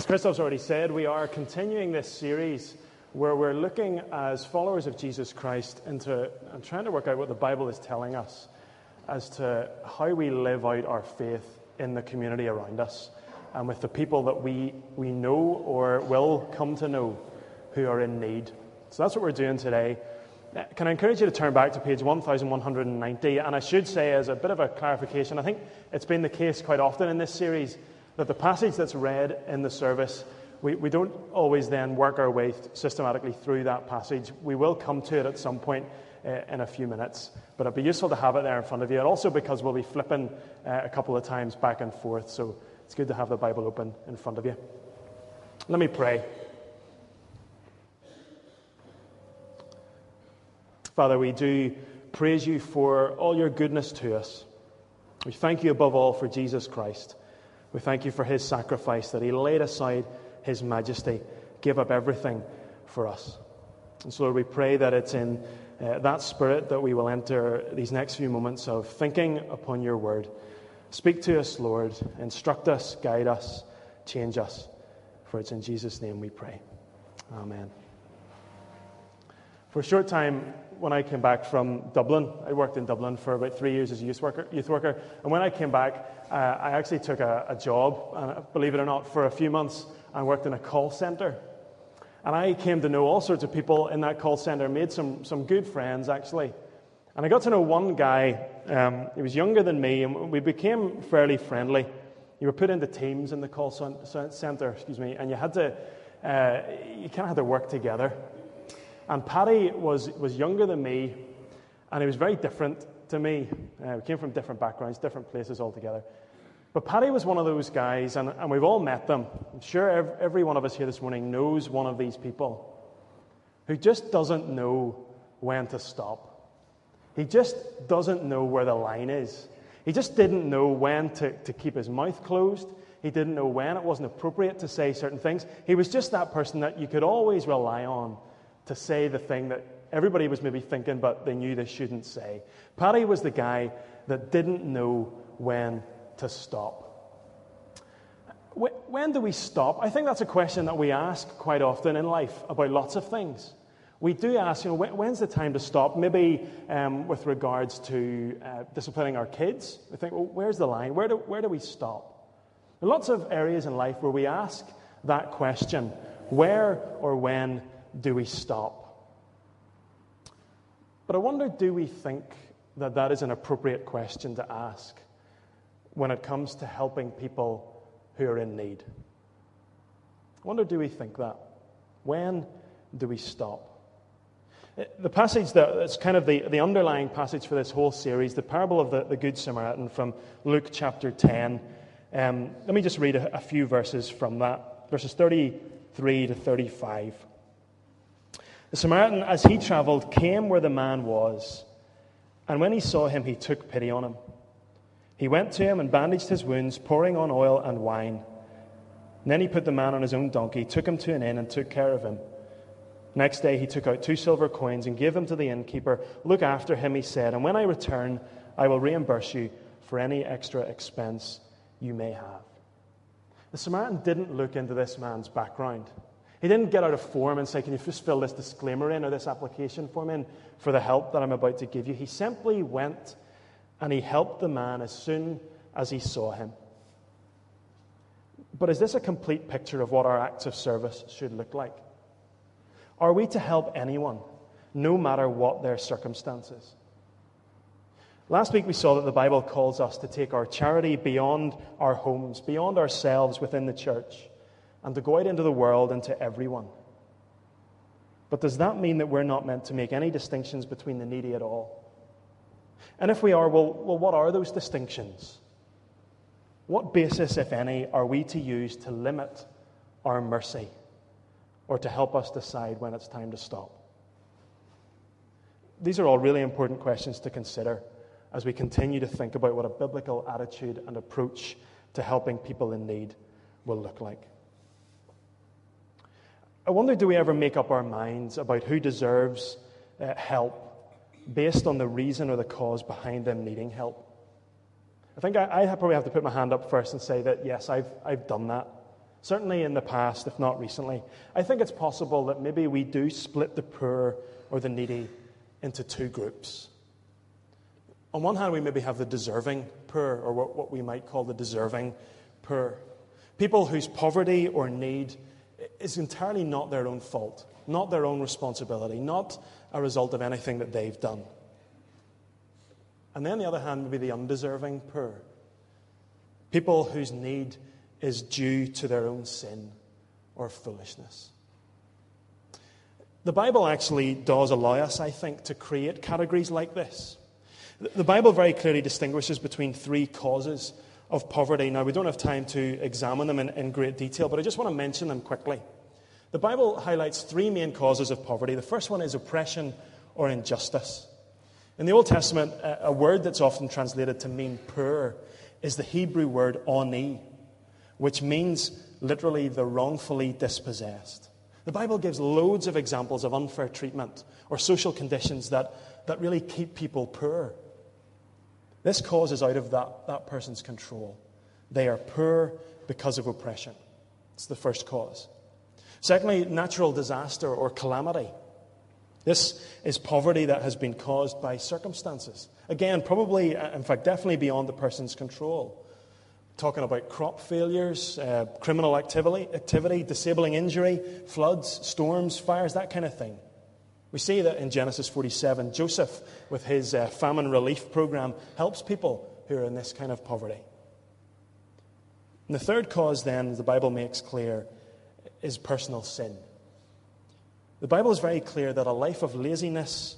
As Christoph's already said, we are continuing this series where we're looking as followers of Jesus Christ into and trying to work out what the Bible is telling us as to how we live out our faith in the community around us and with the people that we, we know or will come to know who are in need. So that's what we're doing today. Can I encourage you to turn back to page 1190? And I should say, as a bit of a clarification, I think it's been the case quite often in this series that the passage that's read in the service, we, we don't always then work our way systematically through that passage. We will come to it at some point uh, in a few minutes, but it'd be useful to have it there in front of you. And also because we'll be flipping uh, a couple of times back and forth, so it's good to have the Bible open in front of you. Let me pray. Father, we do praise you for all your goodness to us. We thank you above all for Jesus Christ. We thank you for his sacrifice, that he laid aside his majesty, gave up everything for us. And so, Lord, we pray that it's in uh, that spirit that we will enter these next few moments of thinking upon your word. Speak to us, Lord. Instruct us, guide us, change us. For it's in Jesus' name we pray. Amen. For a short time, when I came back from Dublin, I worked in Dublin for about three years as a youth worker. Youth worker and when I came back, uh, I actually took a, a job, uh, believe it or not, for a few months and worked in a call centre. And I came to know all sorts of people in that call centre, made some, some good friends actually. And I got to know one guy, um, he was younger than me, and we became fairly friendly. You were put into teams in the call centre, excuse me, and you had to, uh, you kind of had to work together. And Paddy was, was younger than me, and he was very different to me. Uh, we came from different backgrounds, different places altogether. But Paddy was one of those guys, and, and we've all met them. I'm sure every, every one of us here this morning knows one of these people who just doesn't know when to stop. He just doesn't know where the line is. He just didn't know when to, to keep his mouth closed. He didn't know when it wasn't appropriate to say certain things. He was just that person that you could always rely on to say the thing that everybody was maybe thinking, but they knew they shouldn't say. Paddy was the guy that didn't know when to stop. When do we stop? I think that's a question that we ask quite often in life about lots of things. We do ask, you know, when's the time to stop? Maybe um, with regards to uh, disciplining our kids. We think, well, where's the line? Where do, where do we stop? There are lots of areas in life where we ask that question where or when do we stop? But I wonder do we think that that is an appropriate question to ask when it comes to helping people who are in need? I wonder do we think that? When do we stop? Uh, the passage that's kind of the, the underlying passage for this whole series, the parable of the, the Good Samaritan from Luke chapter 10. Um, let me just read a, a few verses from that, verses 33 to 35. The Samaritan, as he traveled, came where the man was, and when he saw him, he took pity on him. He went to him and bandaged his wounds, pouring on oil and wine. And then he put the man on his own donkey, took him to an inn, and took care of him. Next day, he took out two silver coins and gave them to the innkeeper. Look after him, he said, and when I return, I will reimburse you for any extra expense you may have. The Samaritan didn't look into this man's background. He didn't get out a form and say, Can you just fill this disclaimer in or this application form in for the help that I'm about to give you? He simply went and he helped the man as soon as he saw him. But is this a complete picture of what our acts of service should look like? Are we to help anyone, no matter what their circumstances? Last week we saw that the Bible calls us to take our charity beyond our homes, beyond ourselves within the church and to go out into the world and to everyone. But does that mean that we're not meant to make any distinctions between the needy at all? And if we are, well, well what are those distinctions? What basis, if any, are we to use to limit our mercy or to help us decide when it's time to stop? These are all really important questions to consider as we continue to think about what a biblical attitude and approach to helping people in need will look like. I wonder do we ever make up our minds about who deserves uh, help based on the reason or the cause behind them needing help? I think I, I, probably have to put my hand up first and say that, yes, I've, I've done that. certainly in the past, if not recently, I think it's possible that maybe we do split the poor or the needy into two groups. On one hand, we maybe have the deserving poor, or what, what we might call the deserving poor. People whose poverty or need is entirely not their own fault, not their own responsibility, not a result of anything that they've done. And then, on the other hand, maybe the undeserving poor. People whose need is due to their own sin or foolishness. The Bible actually does allow us, I think, to create categories like this. The Bible very clearly distinguishes between three causes of poverty. Now, we don't have time to examine them in, in, great detail, but I just want to mention them quickly. The Bible highlights three main causes of poverty. The first one is oppression or injustice. In the Old Testament, a word that's often translated to mean poor is the Hebrew word oni, which means literally the wrongfully dispossessed. The Bible gives loads of examples of unfair treatment or social conditions that, that really keep people poor. This cause is out of that, that person's control. They are poor because of oppression. It's the first cause. Secondly, natural disaster or calamity. This is poverty that has been caused by circumstances. Again, probably, uh, in fact, definitely beyond the person's control talking about crop failures, uh, criminal activity, activity, disabling injury, floods, storms, fires, that kind of thing. We see that in Genesis 47. Joseph, with his uh, famine relief program, helps people who are in this kind of poverty. And the third cause, then, the Bible makes clear, is personal sin. The Bible is very clear that a life of laziness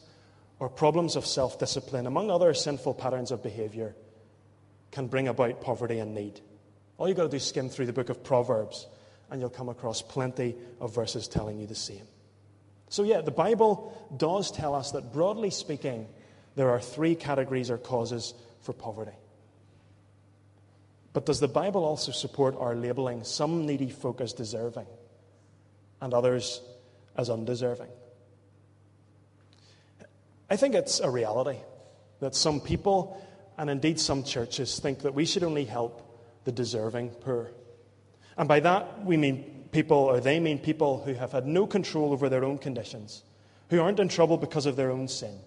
or problems of self discipline, among other sinful patterns of behavior, can bring about poverty and need. All you've got to do is skim through the book of Proverbs, and you'll come across plenty of verses telling you the same. So, yeah, the Bible does tell us that, broadly speaking, there are three categories or causes for poverty. But does the Bible also support our labeling some needy folk as deserving and others as undeserving? I think it's a reality that some people and indeed some churches think that we should only help the deserving poor. And by that, we mean people, or they mean people who have had no control over their own conditions, who aren't in trouble because of their own sin.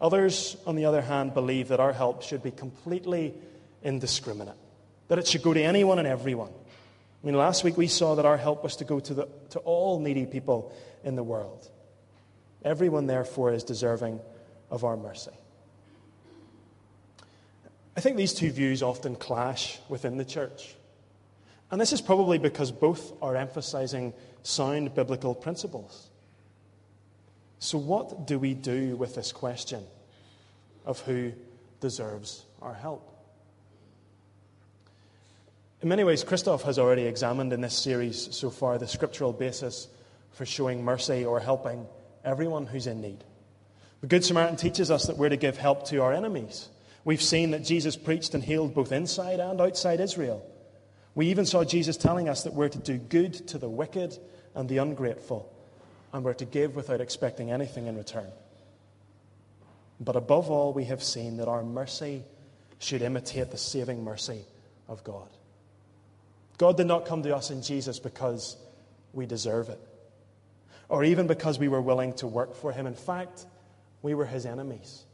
Others, on the other hand, believe that our help should be completely indiscriminate, that it should go to anyone and everyone. I mean, last week we saw that our help was to go to, the, to all needy people in the world. Everyone, therefore, is deserving of our mercy. I think these two views often clash within the church. And this is probably because both are emphasizing sound biblical principles. So, what do we do with this question of who deserves our help? In many ways, Christoph has already examined in this series so far the scriptural basis for showing mercy or helping everyone who's in need. The Good Samaritan teaches us that we're to give help to our enemies. We've seen that Jesus preached and healed both inside and outside Israel. We even saw Jesus telling us that we're to do good to the wicked and the ungrateful, and we're to give without expecting anything in return. But above all, we have seen that our mercy should imitate the saving mercy of God. God did not come to us in Jesus because we deserve it, or even because we were willing to work for Him. In fact, we were His enemies.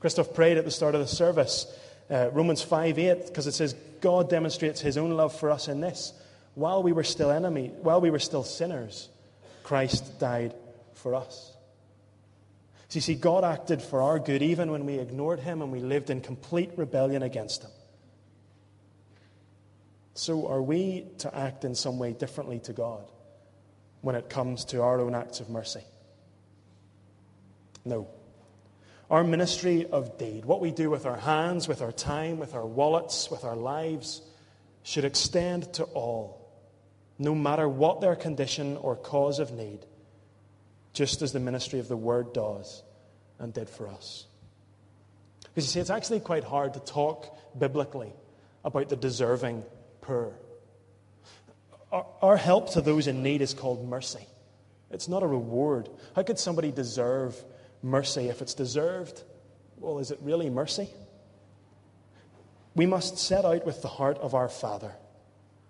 Christoph prayed at the start of the service, uh, Romans 5 8, because it says, God demonstrates his own love for us in this. While we were still enemy, while we were still sinners, Christ died for us. So you see, God acted for our good even when we ignored him and we lived in complete rebellion against him. So are we to act in some way differently to God when it comes to our own acts of mercy? No. Our ministry of deed, what we do with our hands, with our time, with our wallets, with our lives, should extend to all, no matter what their condition or cause of need, just as the ministry of the Word does and did for us. Because you see, it's actually quite hard to talk biblically about the deserving poor. Our, our help to those in need is called mercy. It's not a reward. How could somebody deserve mercy. If it's deserved, well, is it really mercy? We must set out with the heart of our Father,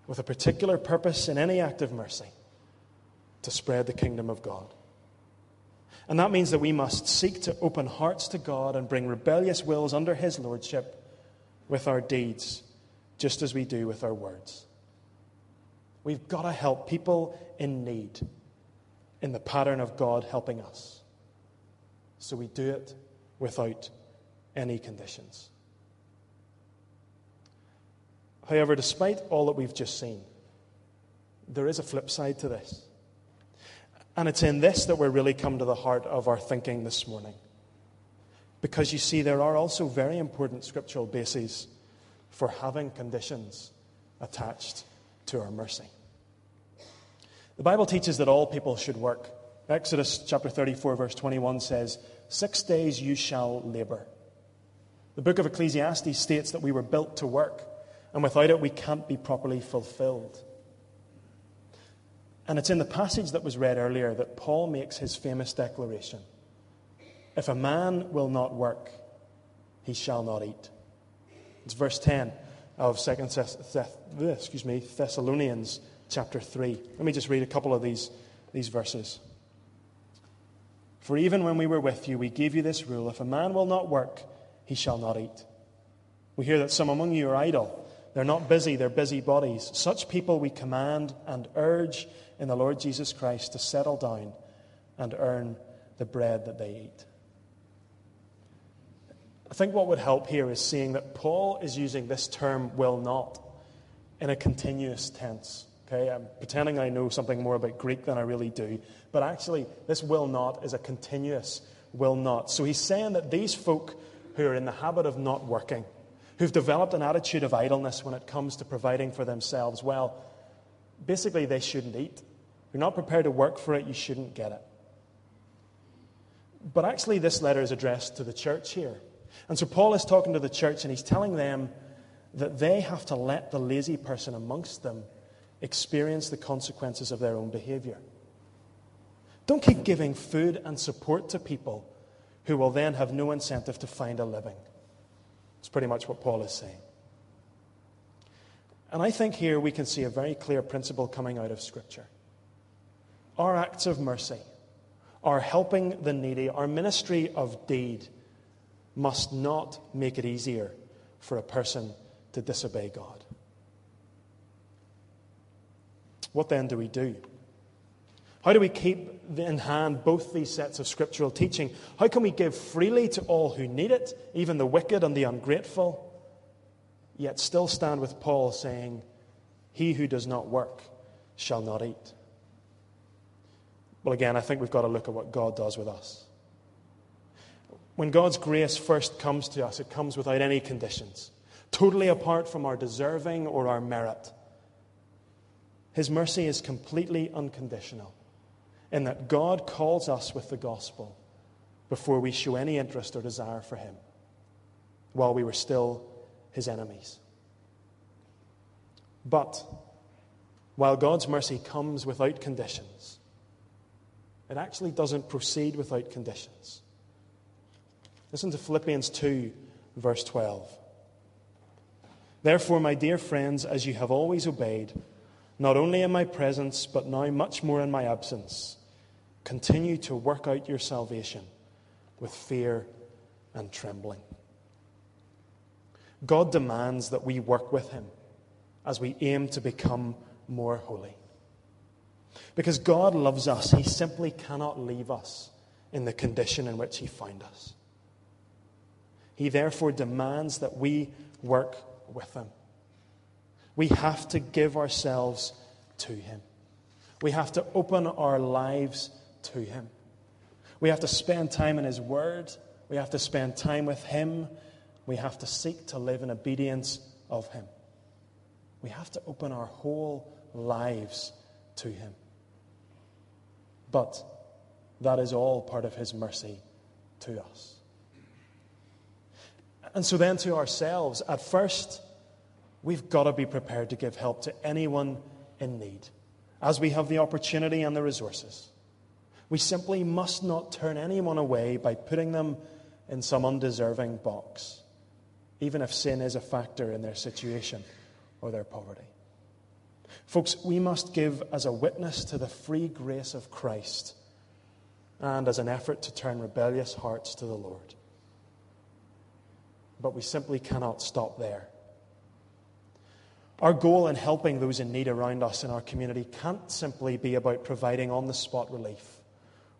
with a particular purpose in any act of mercy to spread the kingdom of God. And that means that we must seek to open hearts to God and bring rebellious wills under His lordship with our deeds, just as we do with our words. We've got to help people in need in the pattern of God helping us. So we do it without any conditions. However, despite all that we've just seen, there is a flip side to this. And it's in this that we're really come to the heart of our thinking this morning. Because you see, there are also very important scriptural bases for having conditions attached to our mercy. The Bible teaches that all people should work. Exodus chapter 34, verse 21 says, Six days you shall labor. The book of Ecclesiastes states that we were built to work, and without it we can't be properly fulfilled. And it's in the passage that was read earlier that Paul makes his famous declaration If a man will not work, he shall not eat. It's verse 10 of 2 excuse me, Thessalonians chapter 3. Let me just read a couple of these, these verses. For even when we were with you, we gave you this rule if a man will not work, he shall not eat. We hear that some among you are idle. They're not busy, they're busy bodies. Such people we command and urge in the Lord Jesus Christ to settle down and earn the bread that they eat. I think what would help here is seeing that Paul is using this term will not in a continuous tense. Okay, I'm pretending I know something more about Greek than I really do. But actually, this will not is a continuous will not. So he's saying that these folk who are in the habit of not working, who've developed an attitude of idleness when it comes to providing for themselves, well, basically they shouldn't eat. If you're not prepared to work for it, you shouldn't get it. But actually, this letter is addressed to the church here. And so Paul is talking to the church and he's telling them that they have to let the lazy person amongst them experience the consequences of their own behavior. Don't keep giving food and support to people who will then have no incentive to find a living. It's pretty much what Paul is saying. And I think here we can see a very clear principle coming out of Scripture. Our acts of mercy, our helping the needy, our ministry of deed must not make it easier for a person to disobey God. What then do we do? How do we keep in hand both these sets of scriptural teaching? How can we give freely to all who need it, even the wicked and the ungrateful, yet still stand with Paul saying, He who does not work shall not eat? Well, again, I think we've got to look at what God does with us. When God's grace first comes to us, it comes without any conditions, totally apart from our deserving or our merit. His mercy is completely unconditional in that God calls us with the gospel before we show any interest or desire for Him while we were still His enemies. But while God's mercy comes without conditions, it actually doesn't proceed without conditions. Listen to Philippians 2, verse 12. Therefore, my dear friends, as you have always obeyed, not only in my presence, but now much more in my absence. Continue to work out your salvation with fear and trembling. God demands that we work with Him as we aim to become more holy. Because God loves us, He simply cannot leave us in the condition in which He found us. He therefore demands that we work with Him. We have to give ourselves to Him. We have to open our lives to Him. We have to spend time in His Word. We have to spend time with Him. We have to seek to live in obedience of Him. We have to open our whole lives to Him. But that is all part of His mercy to us. And so then to ourselves, at first, we've got to be prepared to give help to anyone in need as we have the opportunity and the resources. We simply must not turn anyone away by putting them in some undeserving box, even if sin is a factor in their situation or their poverty. Folks, we must give as a witness to the free grace of Christ and as an effort to turn rebellious hearts to the Lord. But we simply cannot stop there. Our goal in helping those in need around us in our community can't simply be about providing on the spot relief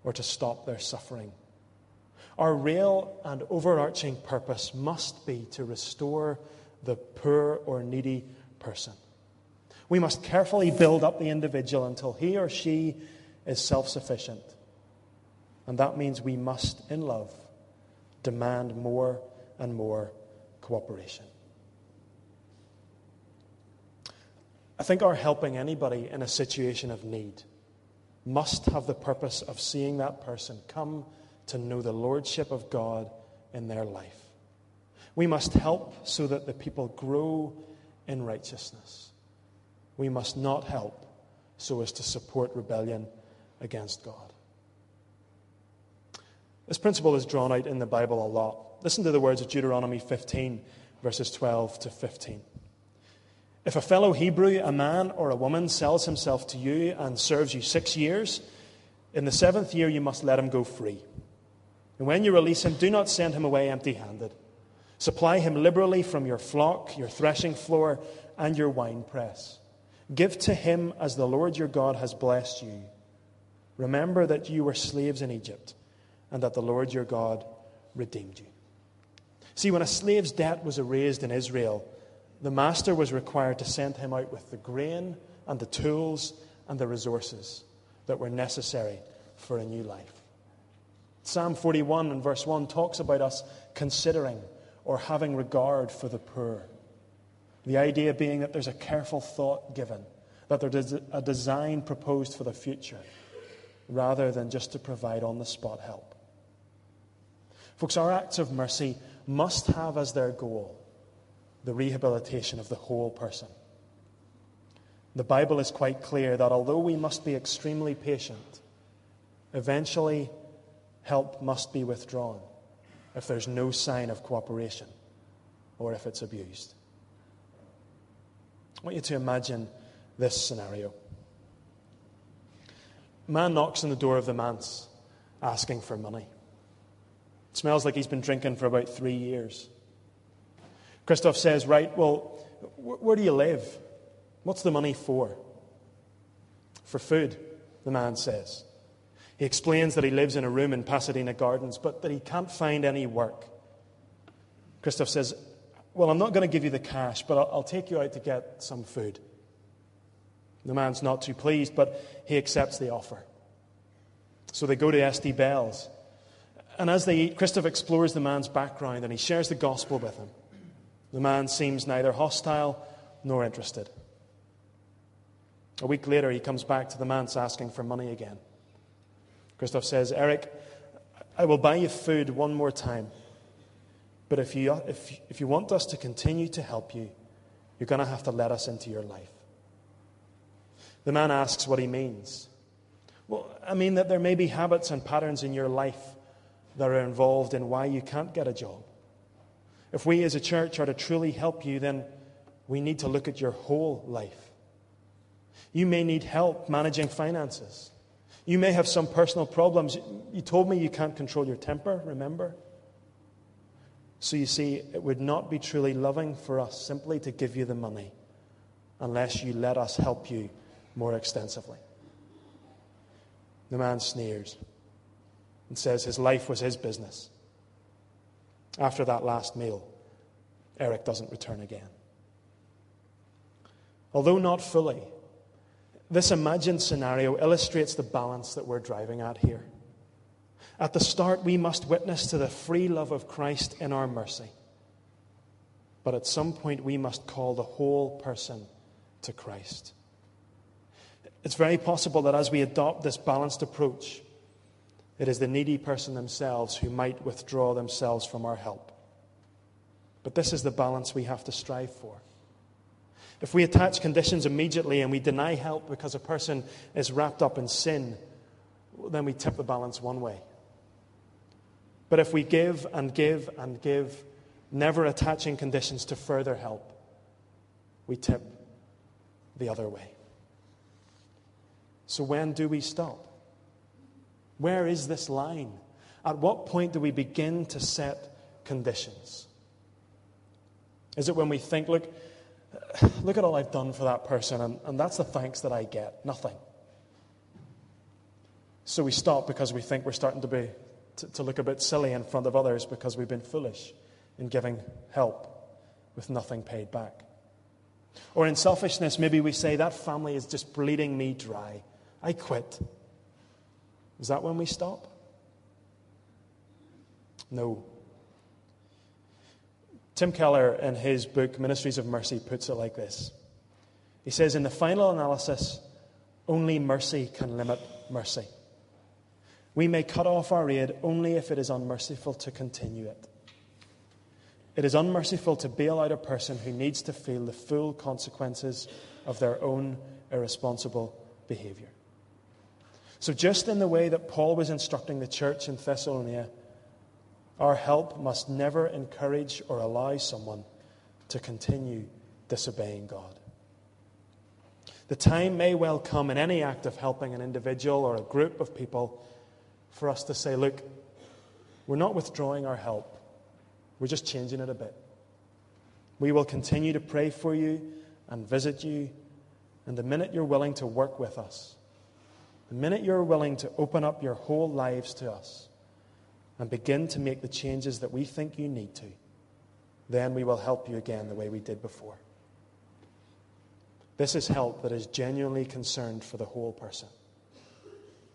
or to stop their suffering. Our real and overarching purpose must be to restore the poor or needy person. We must carefully build up the individual until he or she is self sufficient. And that means we must, in love, demand more and more cooperation. I think our helping anybody in a situation of need must have the purpose of seeing that person come to know the Lordship of God in their life. We must help so that the people grow in righteousness. We must not help so as to support rebellion against God. This principle is drawn out in the Bible a lot. Listen to the words of Deuteronomy 15, verses 12 to 15. If a fellow Hebrew, a man or a woman, sells himself to you and serves you six years, in the seventh year you must let him go free. And when you release him, do not send him away empty handed. Supply him liberally from your flock, your threshing floor, and your winepress. Give to him as the Lord your God has blessed you. Remember that you were slaves in Egypt, and that the Lord your God redeemed you. See, when a slave's debt was erased in Israel, the master was required to send him out with the grain and the tools and the resources that were necessary for a new life. Psalm 41 and verse 1 talks about us considering or having regard for the poor. The idea being that there's a careful thought given, that there's a design proposed for the future, rather than just to provide on the spot help. Folks, our acts of mercy must have as their goal the rehabilitation of the whole person. The Bible is quite clear that although we must be extremely patient, eventually help must be withdrawn if there's no sign of cooperation or if it's abused. I want you to imagine this scenario. Man knocks on the door of the manse asking for money. It smells like he's been drinking for about three years. Christoph says, Right, well, where do you live? What's the money for? For food, the man says. He explains that he lives in a room in Pasadena Gardens, but that he can't find any work. Christoph says, Well, I'm not going to give you the cash, but I'll, I'll take you out to get some food. The man's not too pleased, but he accepts the offer. So they go to SD Bells. And as they eat, Christoph explores the man's background and he shares the gospel with him. The man seems neither hostile nor interested. A week later, he comes back to the manse asking for money again. Christoph says, Eric, I will buy you food one more time. But if you, if, if you want us to continue to help you, you're going to have to let us into your life. The man asks what he means. Well, I mean that there may be habits and patterns in your life that are involved in why you can't get a job. If we as a church are to truly help you, then we need to look at your whole life. You may need help managing finances. You may have some personal problems. You told me you can't control your temper, remember? So you see, it would not be truly loving for us simply to give you the money unless you let us help you more extensively. The man sneers and says his life was his business. After that last meal, Eric doesn't return again. Although not fully, this imagined scenario illustrates the balance that we're driving at here. At the start, we must witness to the free love of Christ in our mercy. But at some point, we must call the whole person to Christ. It's very possible that as we adopt this balanced approach, it is the needy person themselves who might withdraw themselves from our help. But this is the balance we have to strive for. If we attach conditions immediately and we deny help because a person is wrapped up in sin, then we tip the balance one way. But if we give and give and give, never attaching conditions to further help, we tip the other way. So when do we stop? Where is this line? At what point do we begin to set conditions? Is it when we think, look, look at all I've done for that person, and, and that's the thanks that I get? Nothing. So we stop because we think we're starting to, be, to, to look a bit silly in front of others because we've been foolish in giving help with nothing paid back. Or in selfishness, maybe we say, that family is just bleeding me dry. I quit. Is that when we stop? No. Tim Keller, in his book Ministries of Mercy, puts it like this He says, In the final analysis, only mercy can limit mercy. We may cut off our aid only if it is unmerciful to continue it. It is unmerciful to bail out a person who needs to feel the full consequences of their own irresponsible behavior. So, just in the way that Paul was instructing the church in Thessalonica, our help must never encourage or allow someone to continue disobeying God. The time may well come in any act of helping an individual or a group of people for us to say, look, we're not withdrawing our help, we're just changing it a bit. We will continue to pray for you and visit you, and the minute you're willing to work with us, the minute you're willing to open up your whole lives to us and begin to make the changes that we think you need to, then we will help you again the way we did before. This is help that is genuinely concerned for the whole person.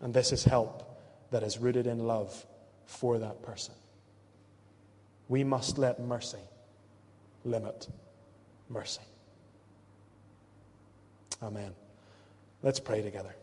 And this is help that is rooted in love for that person. We must let mercy limit mercy. Amen. Let's pray together.